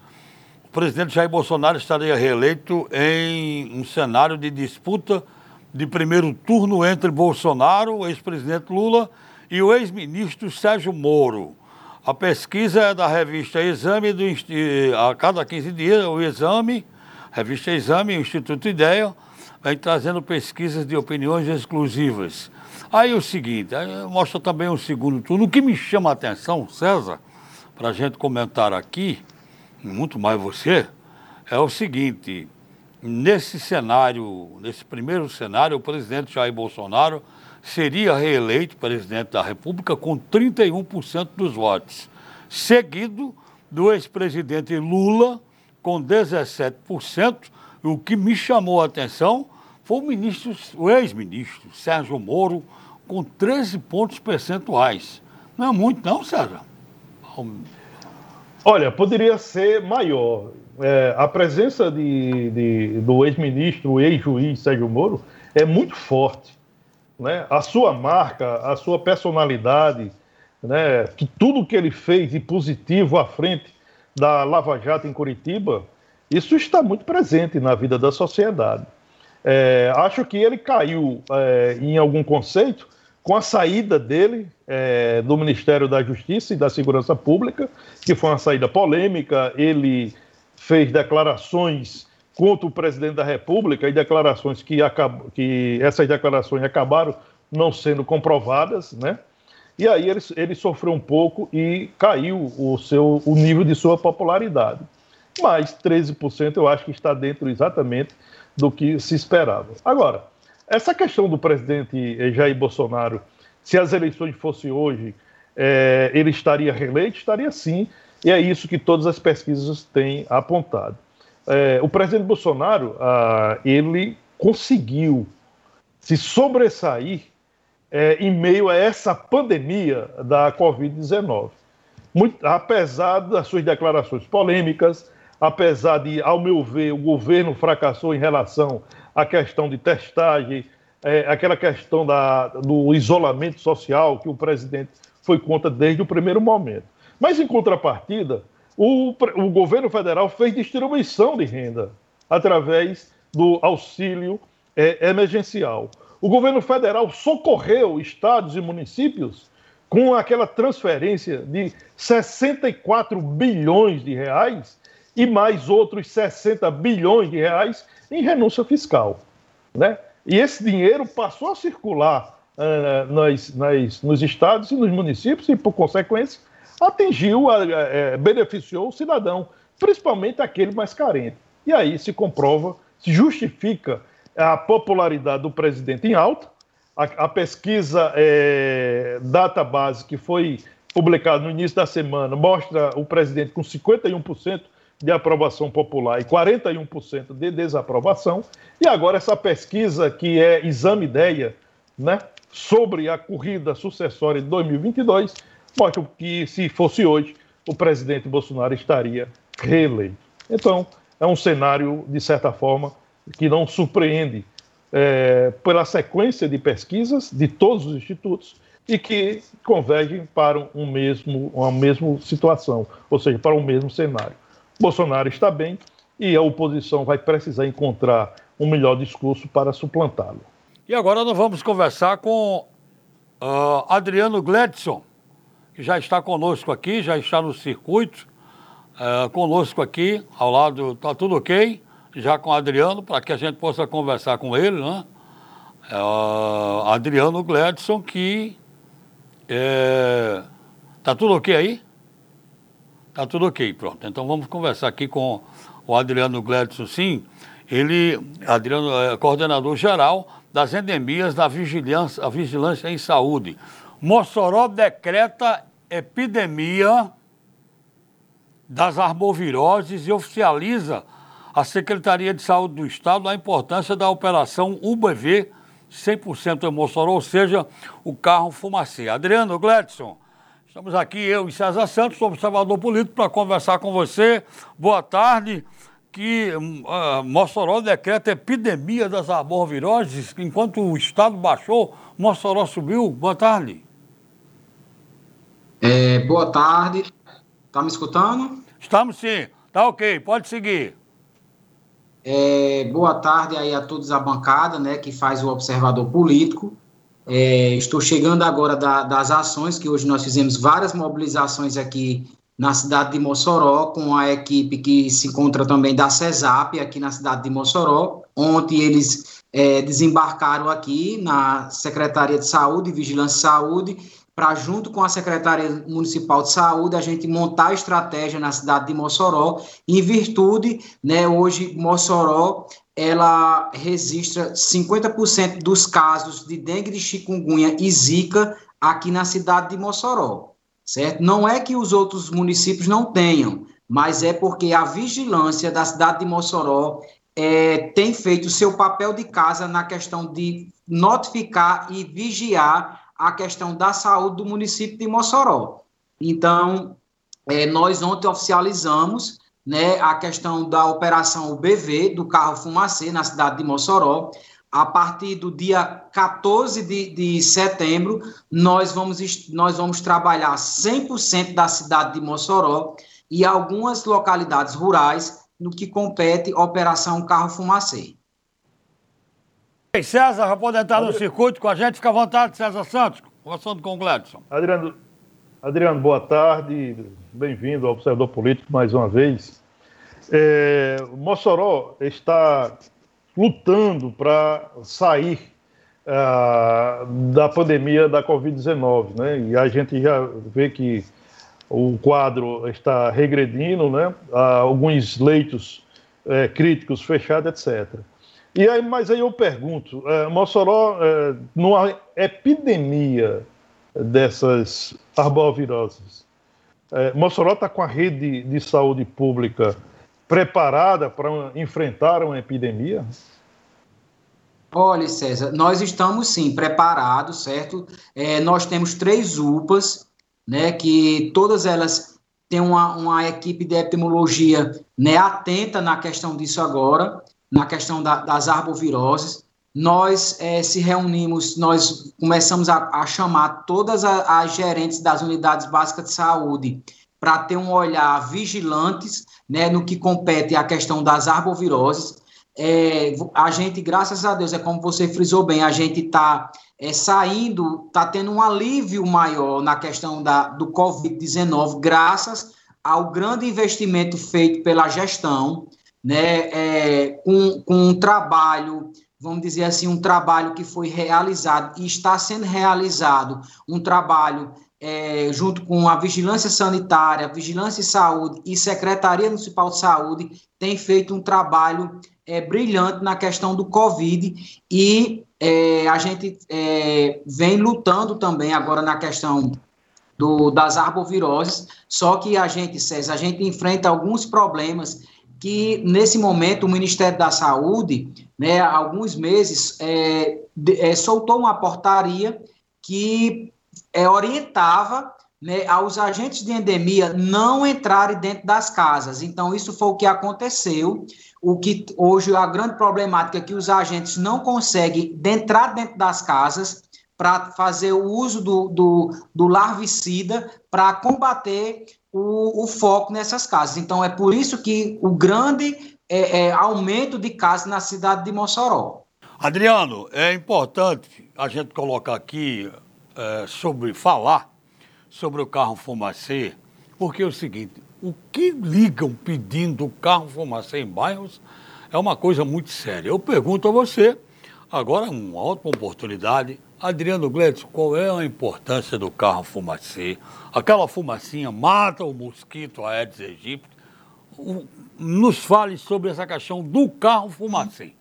Speaker 1: o presidente Jair Bolsonaro estaria reeleito em um cenário de disputa de primeiro turno entre Bolsonaro, o ex-presidente Lula, e o ex-ministro Sérgio Moro. A pesquisa é da revista Exame, do, a cada 15 dias, o Exame, revista Exame, Instituto Ideia, vem trazendo pesquisas de opiniões exclusivas. Aí o seguinte, mostra também um segundo turno. O que me chama a atenção, César, para a gente comentar aqui, muito mais você, é o seguinte: nesse cenário, nesse primeiro cenário, o presidente Jair Bolsonaro seria reeleito presidente da República com 31% dos votos, seguido do ex-presidente Lula com 17%. O que me chamou a atenção foi o ministro, o ex-ministro Sérgio Moro com 13 pontos percentuais. Não é muito, não, Sérgio?
Speaker 2: Olha, poderia ser maior. É, a presença de, de do ex-ministro, ex-juiz Sérgio Moro é muito forte. Né? A sua marca, a sua personalidade, né? que tudo que ele fez de positivo à frente da Lava Jato em Curitiba, isso está muito presente na vida da sociedade. É, acho que ele caiu é, em algum conceito com a saída dele é, do Ministério da Justiça e da Segurança Pública, que foi uma saída polêmica. Ele fez declarações contra o presidente da República e declarações que, que essas declarações acabaram não sendo comprovadas, né? E aí ele, ele sofreu um pouco e caiu o, seu, o nível de sua popularidade. Mas 13% eu acho que está dentro exatamente do que se esperava. Agora, essa questão do presidente Jair Bolsonaro, se as eleições fossem hoje, é, ele estaria reeleito? Estaria sim, e é isso que todas as pesquisas têm apontado. é, o presidente Bolsonaro, ah, ele conseguiu se sobressair é, em meio a essa pandemia da Covid-19. Apesar das suas declarações polêmicas, apesar de, ao meu ver, o governo fracassou em relação à questão de testagem, é, aquela questão da, do isolamento social que o presidente foi contra desde o primeiro momento. Mas, em contrapartida, o, o governo federal fez distribuição de renda através do auxílio é, emergencial. O governo federal socorreu estados e municípios com aquela transferência de 64 bilhões de reais e mais outros 60 bilhões de reais em renúncia fiscal. Né? E esse dinheiro passou a circular uh, nas, nas, nos estados e nos municípios e, por consequência, atingiu, uh, beneficiou o cidadão, principalmente aquele mais carente. E aí se comprova, se justifica a popularidade do presidente em alta. A, a pesquisa é, Database, que foi publicada no início da semana, mostra o presidente com 51% de aprovação popular e 41% de desaprovação. E agora essa pesquisa, que é Exame Ideia, né, sobre a corrida sucessória de 2022, mostra que, se fosse hoje, o presidente Bolsonaro estaria reeleito. Então, é um cenário, de certa forma, que não surpreende é, pela sequência de pesquisas de todos os institutos e que convergem para um mesmo, uma mesma situação, ou seja, para o um mesmo cenário. Bolsonaro está bem e a oposição vai precisar encontrar um melhor discurso para suplantá-lo.
Speaker 1: E agora nós vamos conversar com uh, Adriano Gledson, que já está conosco aqui, já está no circuito, uh, conosco aqui, ao lado, está tudo ok? já com Adriano, para que a gente possa conversar com ele, né? É, Adriano Gledson, que. É, tá tudo ok aí? Tá tudo ok, pronto. Então vamos conversar aqui com o Adriano Gledson, sim. Ele, Adriano, é coordenador geral das endemias da vigilância, vigilância em saúde. Mossoró decreta epidemia das arboviroses e oficializa a Secretaria de Saúde do Estado a importância da operação UBV 100% em Mossoró, ou seja, o carro fumacê. Adriano Gledson, estamos aqui, eu e César Santos, observador político, para conversar com você. Boa tarde. Que uh, Mossoró decreta epidemia das arboviroses, enquanto o Estado baixou, Mossoró subiu. Boa tarde.
Speaker 4: É, boa tarde. Está me escutando?
Speaker 1: Estamos sim. Tá ok, pode seguir.
Speaker 4: É, boa tarde aí a todos a bancada, né, que faz o observador político. É, estou chegando agora da, das ações, que hoje nós fizemos várias mobilizações aqui na cidade de Mossoró, com a equipe que se encontra também da CESAP, aqui na cidade de Mossoró. Ontem eles é, desembarcaram aqui na Secretaria de Saúde Vigilância e Saúde para, junto com a Secretaria Municipal de Saúde, a gente montar a estratégia na cidade de Mossoró, em virtude, né, hoje Mossoró, ela registra 50% dos casos de dengue de chikungunya e zika aqui na cidade de Mossoró, certo? Não é que os outros municípios não tenham, mas é porque a vigilância da cidade de Mossoró é, tem feito seu papel de casa na questão de notificar e vigiar a questão da saúde do município de Mossoró. Então, é, nós ontem oficializamos né, a questão da operação UBV do carro fumacê na cidade de Mossoró. A partir do dia 14 de, de setembro, nós vamos, nós vamos trabalhar 100% da cidade de Mossoró e algumas localidades rurais no que compete Operação Carro Fumacê.
Speaker 1: César pode entrar no circuito com a gente, fica à vontade, César Santos, conversando com o Gladson.
Speaker 2: Adriano, Adriano boa tarde, bem-vindo ao Observador Político mais uma vez. É, Mossoró está lutando para sair ah, da pandemia da Covid-19, né? E a gente já vê que o quadro está regredindo, né? Há alguns leitos é, críticos fechados, etc. E aí, mas aí eu pergunto, é, Mossoró, é, numa epidemia dessas arboviroses, é, Mossoró está com a rede de saúde pública preparada para enfrentar uma epidemia?
Speaker 4: Olha, César, nós estamos sim preparados, certo? É, nós temos três UPAs, né, que todas elas têm uma, uma equipe de epidemiologia né, atenta na questão disso agora, na questão da, das arboviroses. Nós é, se reunimos, nós começamos a, a chamar todas as, as gerentes das unidades básicas de saúde para ter um olhar vigilantes né, no que compete à questão das arboviroses. É, a gente, graças a Deus, é como você frisou bem, a gente está é, saindo, está tendo um alívio maior na questão da, do Covid-19, graças ao grande investimento feito pela gestão, né, é, com, com um trabalho, vamos dizer assim, um trabalho que foi realizado e está sendo realizado, um trabalho é, junto com a Vigilância Sanitária, Vigilância e Saúde e Secretaria Municipal de Saúde, tem feito um trabalho é, brilhante na questão do Covid e é, a gente é, vem lutando também agora na questão do, das arboviroses, só que a gente, César, a gente enfrenta alguns problemas que, nesse momento, o Ministério da Saúde, né, há alguns meses, é, de, é, soltou uma portaria que é, orientava né, aos agentes de endemia não entrarem dentro das casas. Então, isso foi o que aconteceu. O que hoje a grande problemática é que os agentes não conseguem entrar dentro das casas para fazer o uso do, do, do larvicida para combater o, o, foco nessas casas. Então, é por isso que o grande é, é, aumento de casos na cidade de Mossoró.
Speaker 1: Adriano, é importante a gente colocar aqui é, sobre falar sobre o carro fumacê, porque é o seguinte, o que ligam pedindo carro fumacê em bairros é uma coisa muito séria. Eu pergunto a você, agora uma ótima oportunidade, Adriano Gledson, qual é a importância do carro fumacê? Aquela fumacinha mata o mosquito Aedes aegypti. Nos fale sobre essa questão do carro fumacê.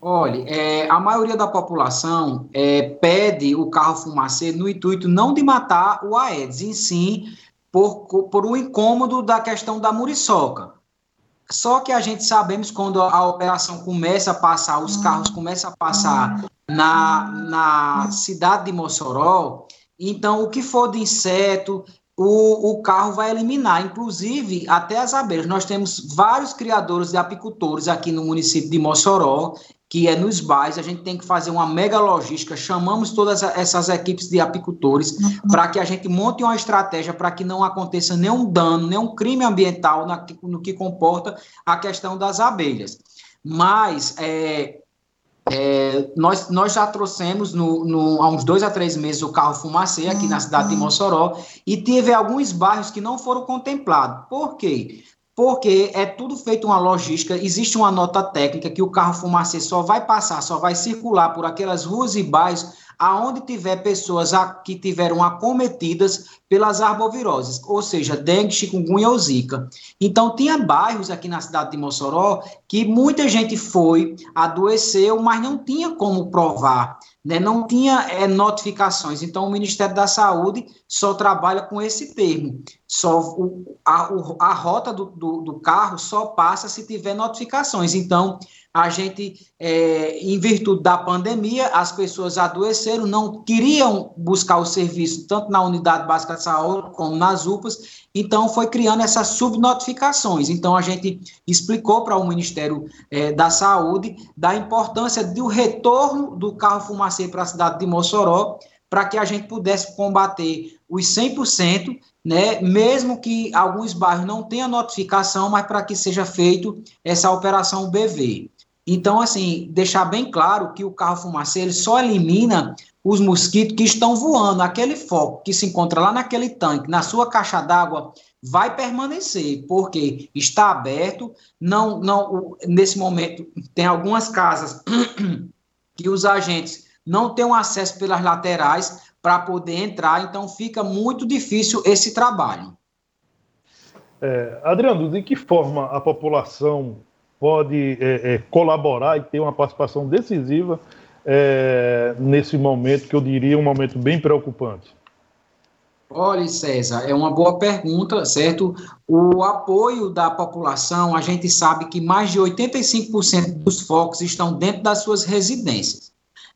Speaker 4: Olha, é, a maioria da população é, pede o carro fumacê no intuito não de matar o Aedes, em si, por, por um incômodo da questão da muriçoca. Só que a gente sabemos quando a operação começa a passar, os carros começam a passar na, na cidade de Mossoró, então o que for de inseto, o, o carro vai eliminar, inclusive até as abelhas. Nós temos vários criadores de apicultores aqui no município de Mossoró que é nos bairros, a gente tem que fazer uma mega logística, chamamos todas essas equipes de apicultores uhum. para que a gente monte uma estratégia para que não aconteça nenhum dano, nenhum crime ambiental na, no que comporta a questão das abelhas. Mas é, é, nós, nós já trouxemos no, no, há uns dois a três meses o carro fumacê aqui na cidade de uhum. Mossoró e teve alguns bairros que não foram contemplados. Por quê? Porque é tudo feito uma logística, existe uma nota técnica que o carro fumacê só vai passar, só vai circular por aquelas ruas e bairros aonde tiver pessoas que tiveram acometidas pelas arboviroses, ou seja, dengue, chikungunya ou zika. Então, tinha bairros aqui na cidade de Mossoró que muita gente foi, adoeceu, mas não tinha como provar, né? não tinha é, notificações. Então, o Ministério da Saúde só trabalha com esse termo. Só o, a, o, a rota do, do, do carro só passa se tiver notificações. Então, a gente, é, em virtude da pandemia, as pessoas adoeceram, não queriam buscar o serviço tanto na unidade básica de saúde como nas UPAs, então foi criando essas subnotificações. Então a gente explicou para o Ministério é, da Saúde da importância do retorno do carro fumacê para a cidade de Mossoró, para que a gente pudesse combater os 100%, né, mesmo que alguns bairros não tenham notificação, mas para que seja feito essa operação BV. Então, assim, deixar bem claro que o carro fumacê ele só elimina os mosquitos que estão voando. Aquele foco que se encontra lá naquele tanque, na sua caixa d'água, vai permanecer, porque está aberto. Não, não, nesse momento, tem algumas casas que os agentes não têm acesso pelas laterais para poder entrar, então fica muito difícil esse trabalho.
Speaker 2: É, Adriano, de que forma a população pode é, é, colaborar e ter uma participação decisiva é, nesse momento, que eu diria um momento bem preocupante?
Speaker 4: Olha, César, é uma boa pergunta, certo? O apoio da população, a gente sabe que mais de 85% dos focos estão dentro das suas residências.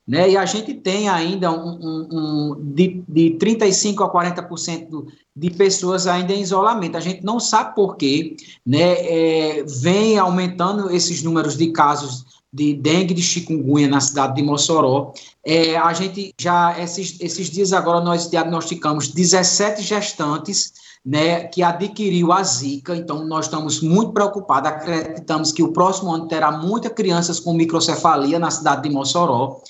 Speaker 4: Né? E a gente tem ainda um, um, um de, de 35% a 40% de pessoas ainda em isolamento. A gente não sabe por quê, né? É, vem aumentando esses números de casos de dengue de chikungunya na cidade de Mossoró. É, a gente já, esses, esses dias agora, nós diagnosticamos 17 gestantes né, que adquiriu a Zika, então nós estamos muito preocupados, acreditamos que o próximo ano terá muitas crianças com microcefalia na cidade de Mossoró.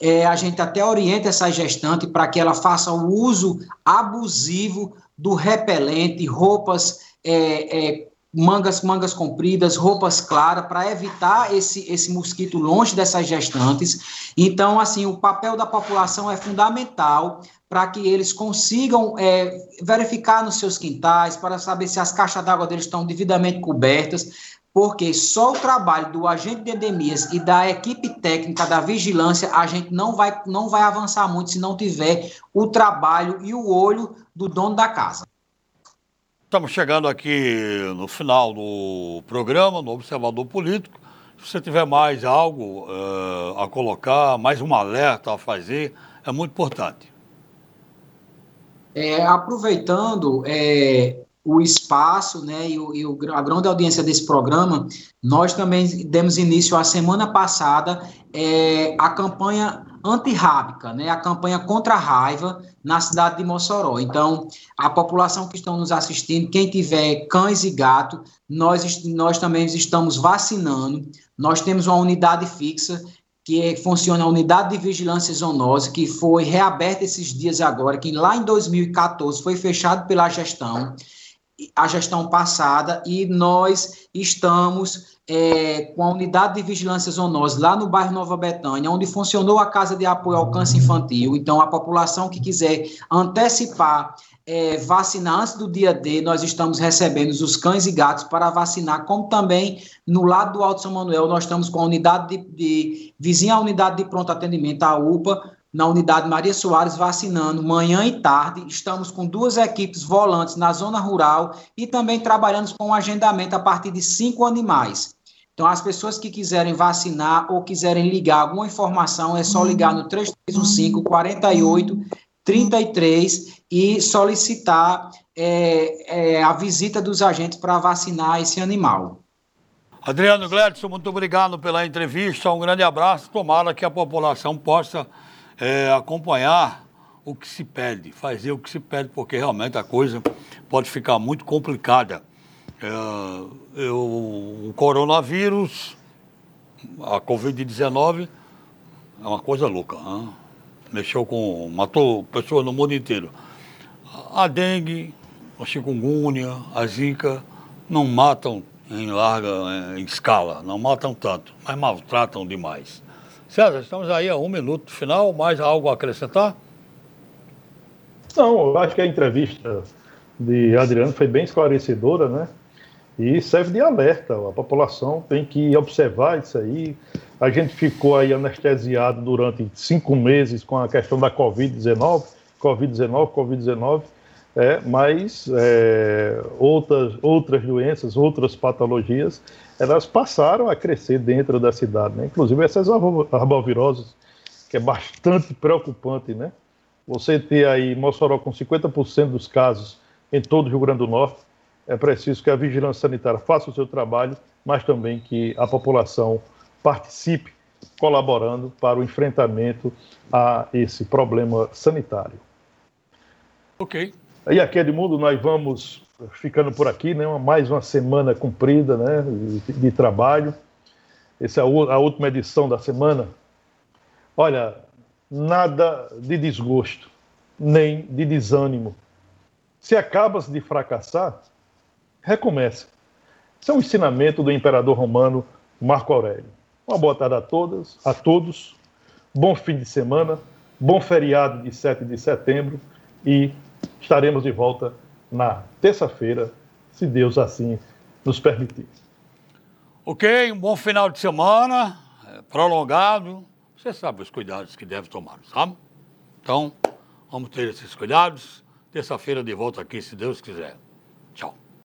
Speaker 4: É, a gente até orienta essa gestante para que ela faça o uso abusivo do repelente, roupas é, é, mangas, mangas compridas, roupas claras, para evitar esse, esse mosquito longe dessas gestantes. Então, assim, o papel da população é fundamental para que eles consigam é, verificar nos seus quintais, para saber se as caixas d'água deles estão devidamente cobertas, porque só o trabalho do agente de endemias e da equipe técnica da vigilância, a gente não vai, não vai avançar muito se não tiver o trabalho e o olho do dono da casa.
Speaker 1: Estamos chegando aqui no final do programa, no Observador Político. Se você tiver mais algo uh, a colocar, mais um alerta a fazer, é muito importante.
Speaker 4: É, aproveitando é, o espaço né, e, o, e o, a grande audiência desse programa, nós também demos início a semana passada é, a campanha antirrábica, né, a campanha contra a raiva na cidade de Mossoró. Então, a população que estão nos assistindo, quem tiver cães e gato, nós, nós também estamos vacinando. Nós temos uma unidade fixa que é, funciona a unidade de vigilância zoonose, que foi reaberta esses dias agora, que lá em 2014 foi fechado pela gestão, a gestão passada, e nós estamos é, com a unidade de vigilância zoonose lá no bairro Nova Betânia, onde funcionou a Casa de Apoio ao Câncer Infantil. Então, a população que quiser antecipar é, vacinar antes do dia D, nós estamos recebendo os cães e gatos para vacinar, como também no lado do Alto São Manuel, nós estamos com a unidade de, de vizinha à unidade de pronto atendimento, a UPA, na unidade Maria Soares, vacinando manhã e tarde. Estamos com duas equipes volantes na zona rural e também trabalhando com um agendamento a partir de cinco animais. Então, as pessoas que quiserem vacinar ou quiserem ligar alguma informação, é só ligar no 3315 48 33 e solicitar é, é, a visita dos agentes para vacinar esse animal.
Speaker 1: Adriano Gledson, muito obrigado pela entrevista. Um grande abraço. Tomara que a população possa é, acompanhar o que se pede, fazer o que se pede, porque realmente a coisa pode ficar muito complicada. É, eu, o coronavírus, a Covid-19, é uma coisa louca. Hein? Mexeu com. matou pessoas no mundo inteiro. A dengue, a chikungunya, a zika, não matam em larga em escala, não matam tanto, mas maltratam demais. César, estamos aí a um minuto final, mais algo a acrescentar?
Speaker 2: Não, eu acho que a entrevista de Adriano foi bem esclarecedora, né? E serve de alerta. A população tem que observar isso aí. A gente ficou aí anestesiado durante cinco meses com a questão da Covid-19, Covid-19, Covid-19, é, mas é, outras, outras doenças, outras patologias, elas passaram a crescer dentro da cidade, né? Inclusive essas arboviroses, que é bastante preocupante, né? Você ter aí Mossoró com 50% dos casos em todo o Rio Grande do Norte, é preciso que a vigilância sanitária faça o seu trabalho, mas também que a população participe colaborando para o enfrentamento a esse problema sanitário.
Speaker 1: Ok.
Speaker 2: E aqui, Edmundo, nós vamos ficando por aqui, né? mais uma semana cumprida né? de, de trabalho. Essa é a última edição da semana. Olha, nada de desgosto, nem de desânimo. Se acabas de fracassar, recomeça. Isso é um ensinamento do imperador romano Marco Aurélio. Uma boa tarde a todas, a todos. Bom fim de semana, bom feriado de 7 de setembro e estaremos de volta na terça-feira, se Deus assim nos permitir.
Speaker 1: Ok, um bom final de semana, é, prolongado. Você sabe os cuidados que deve tomar, sabe? Então, vamos ter esses cuidados Terça-feira de volta aqui, se Deus quiser. Tchau.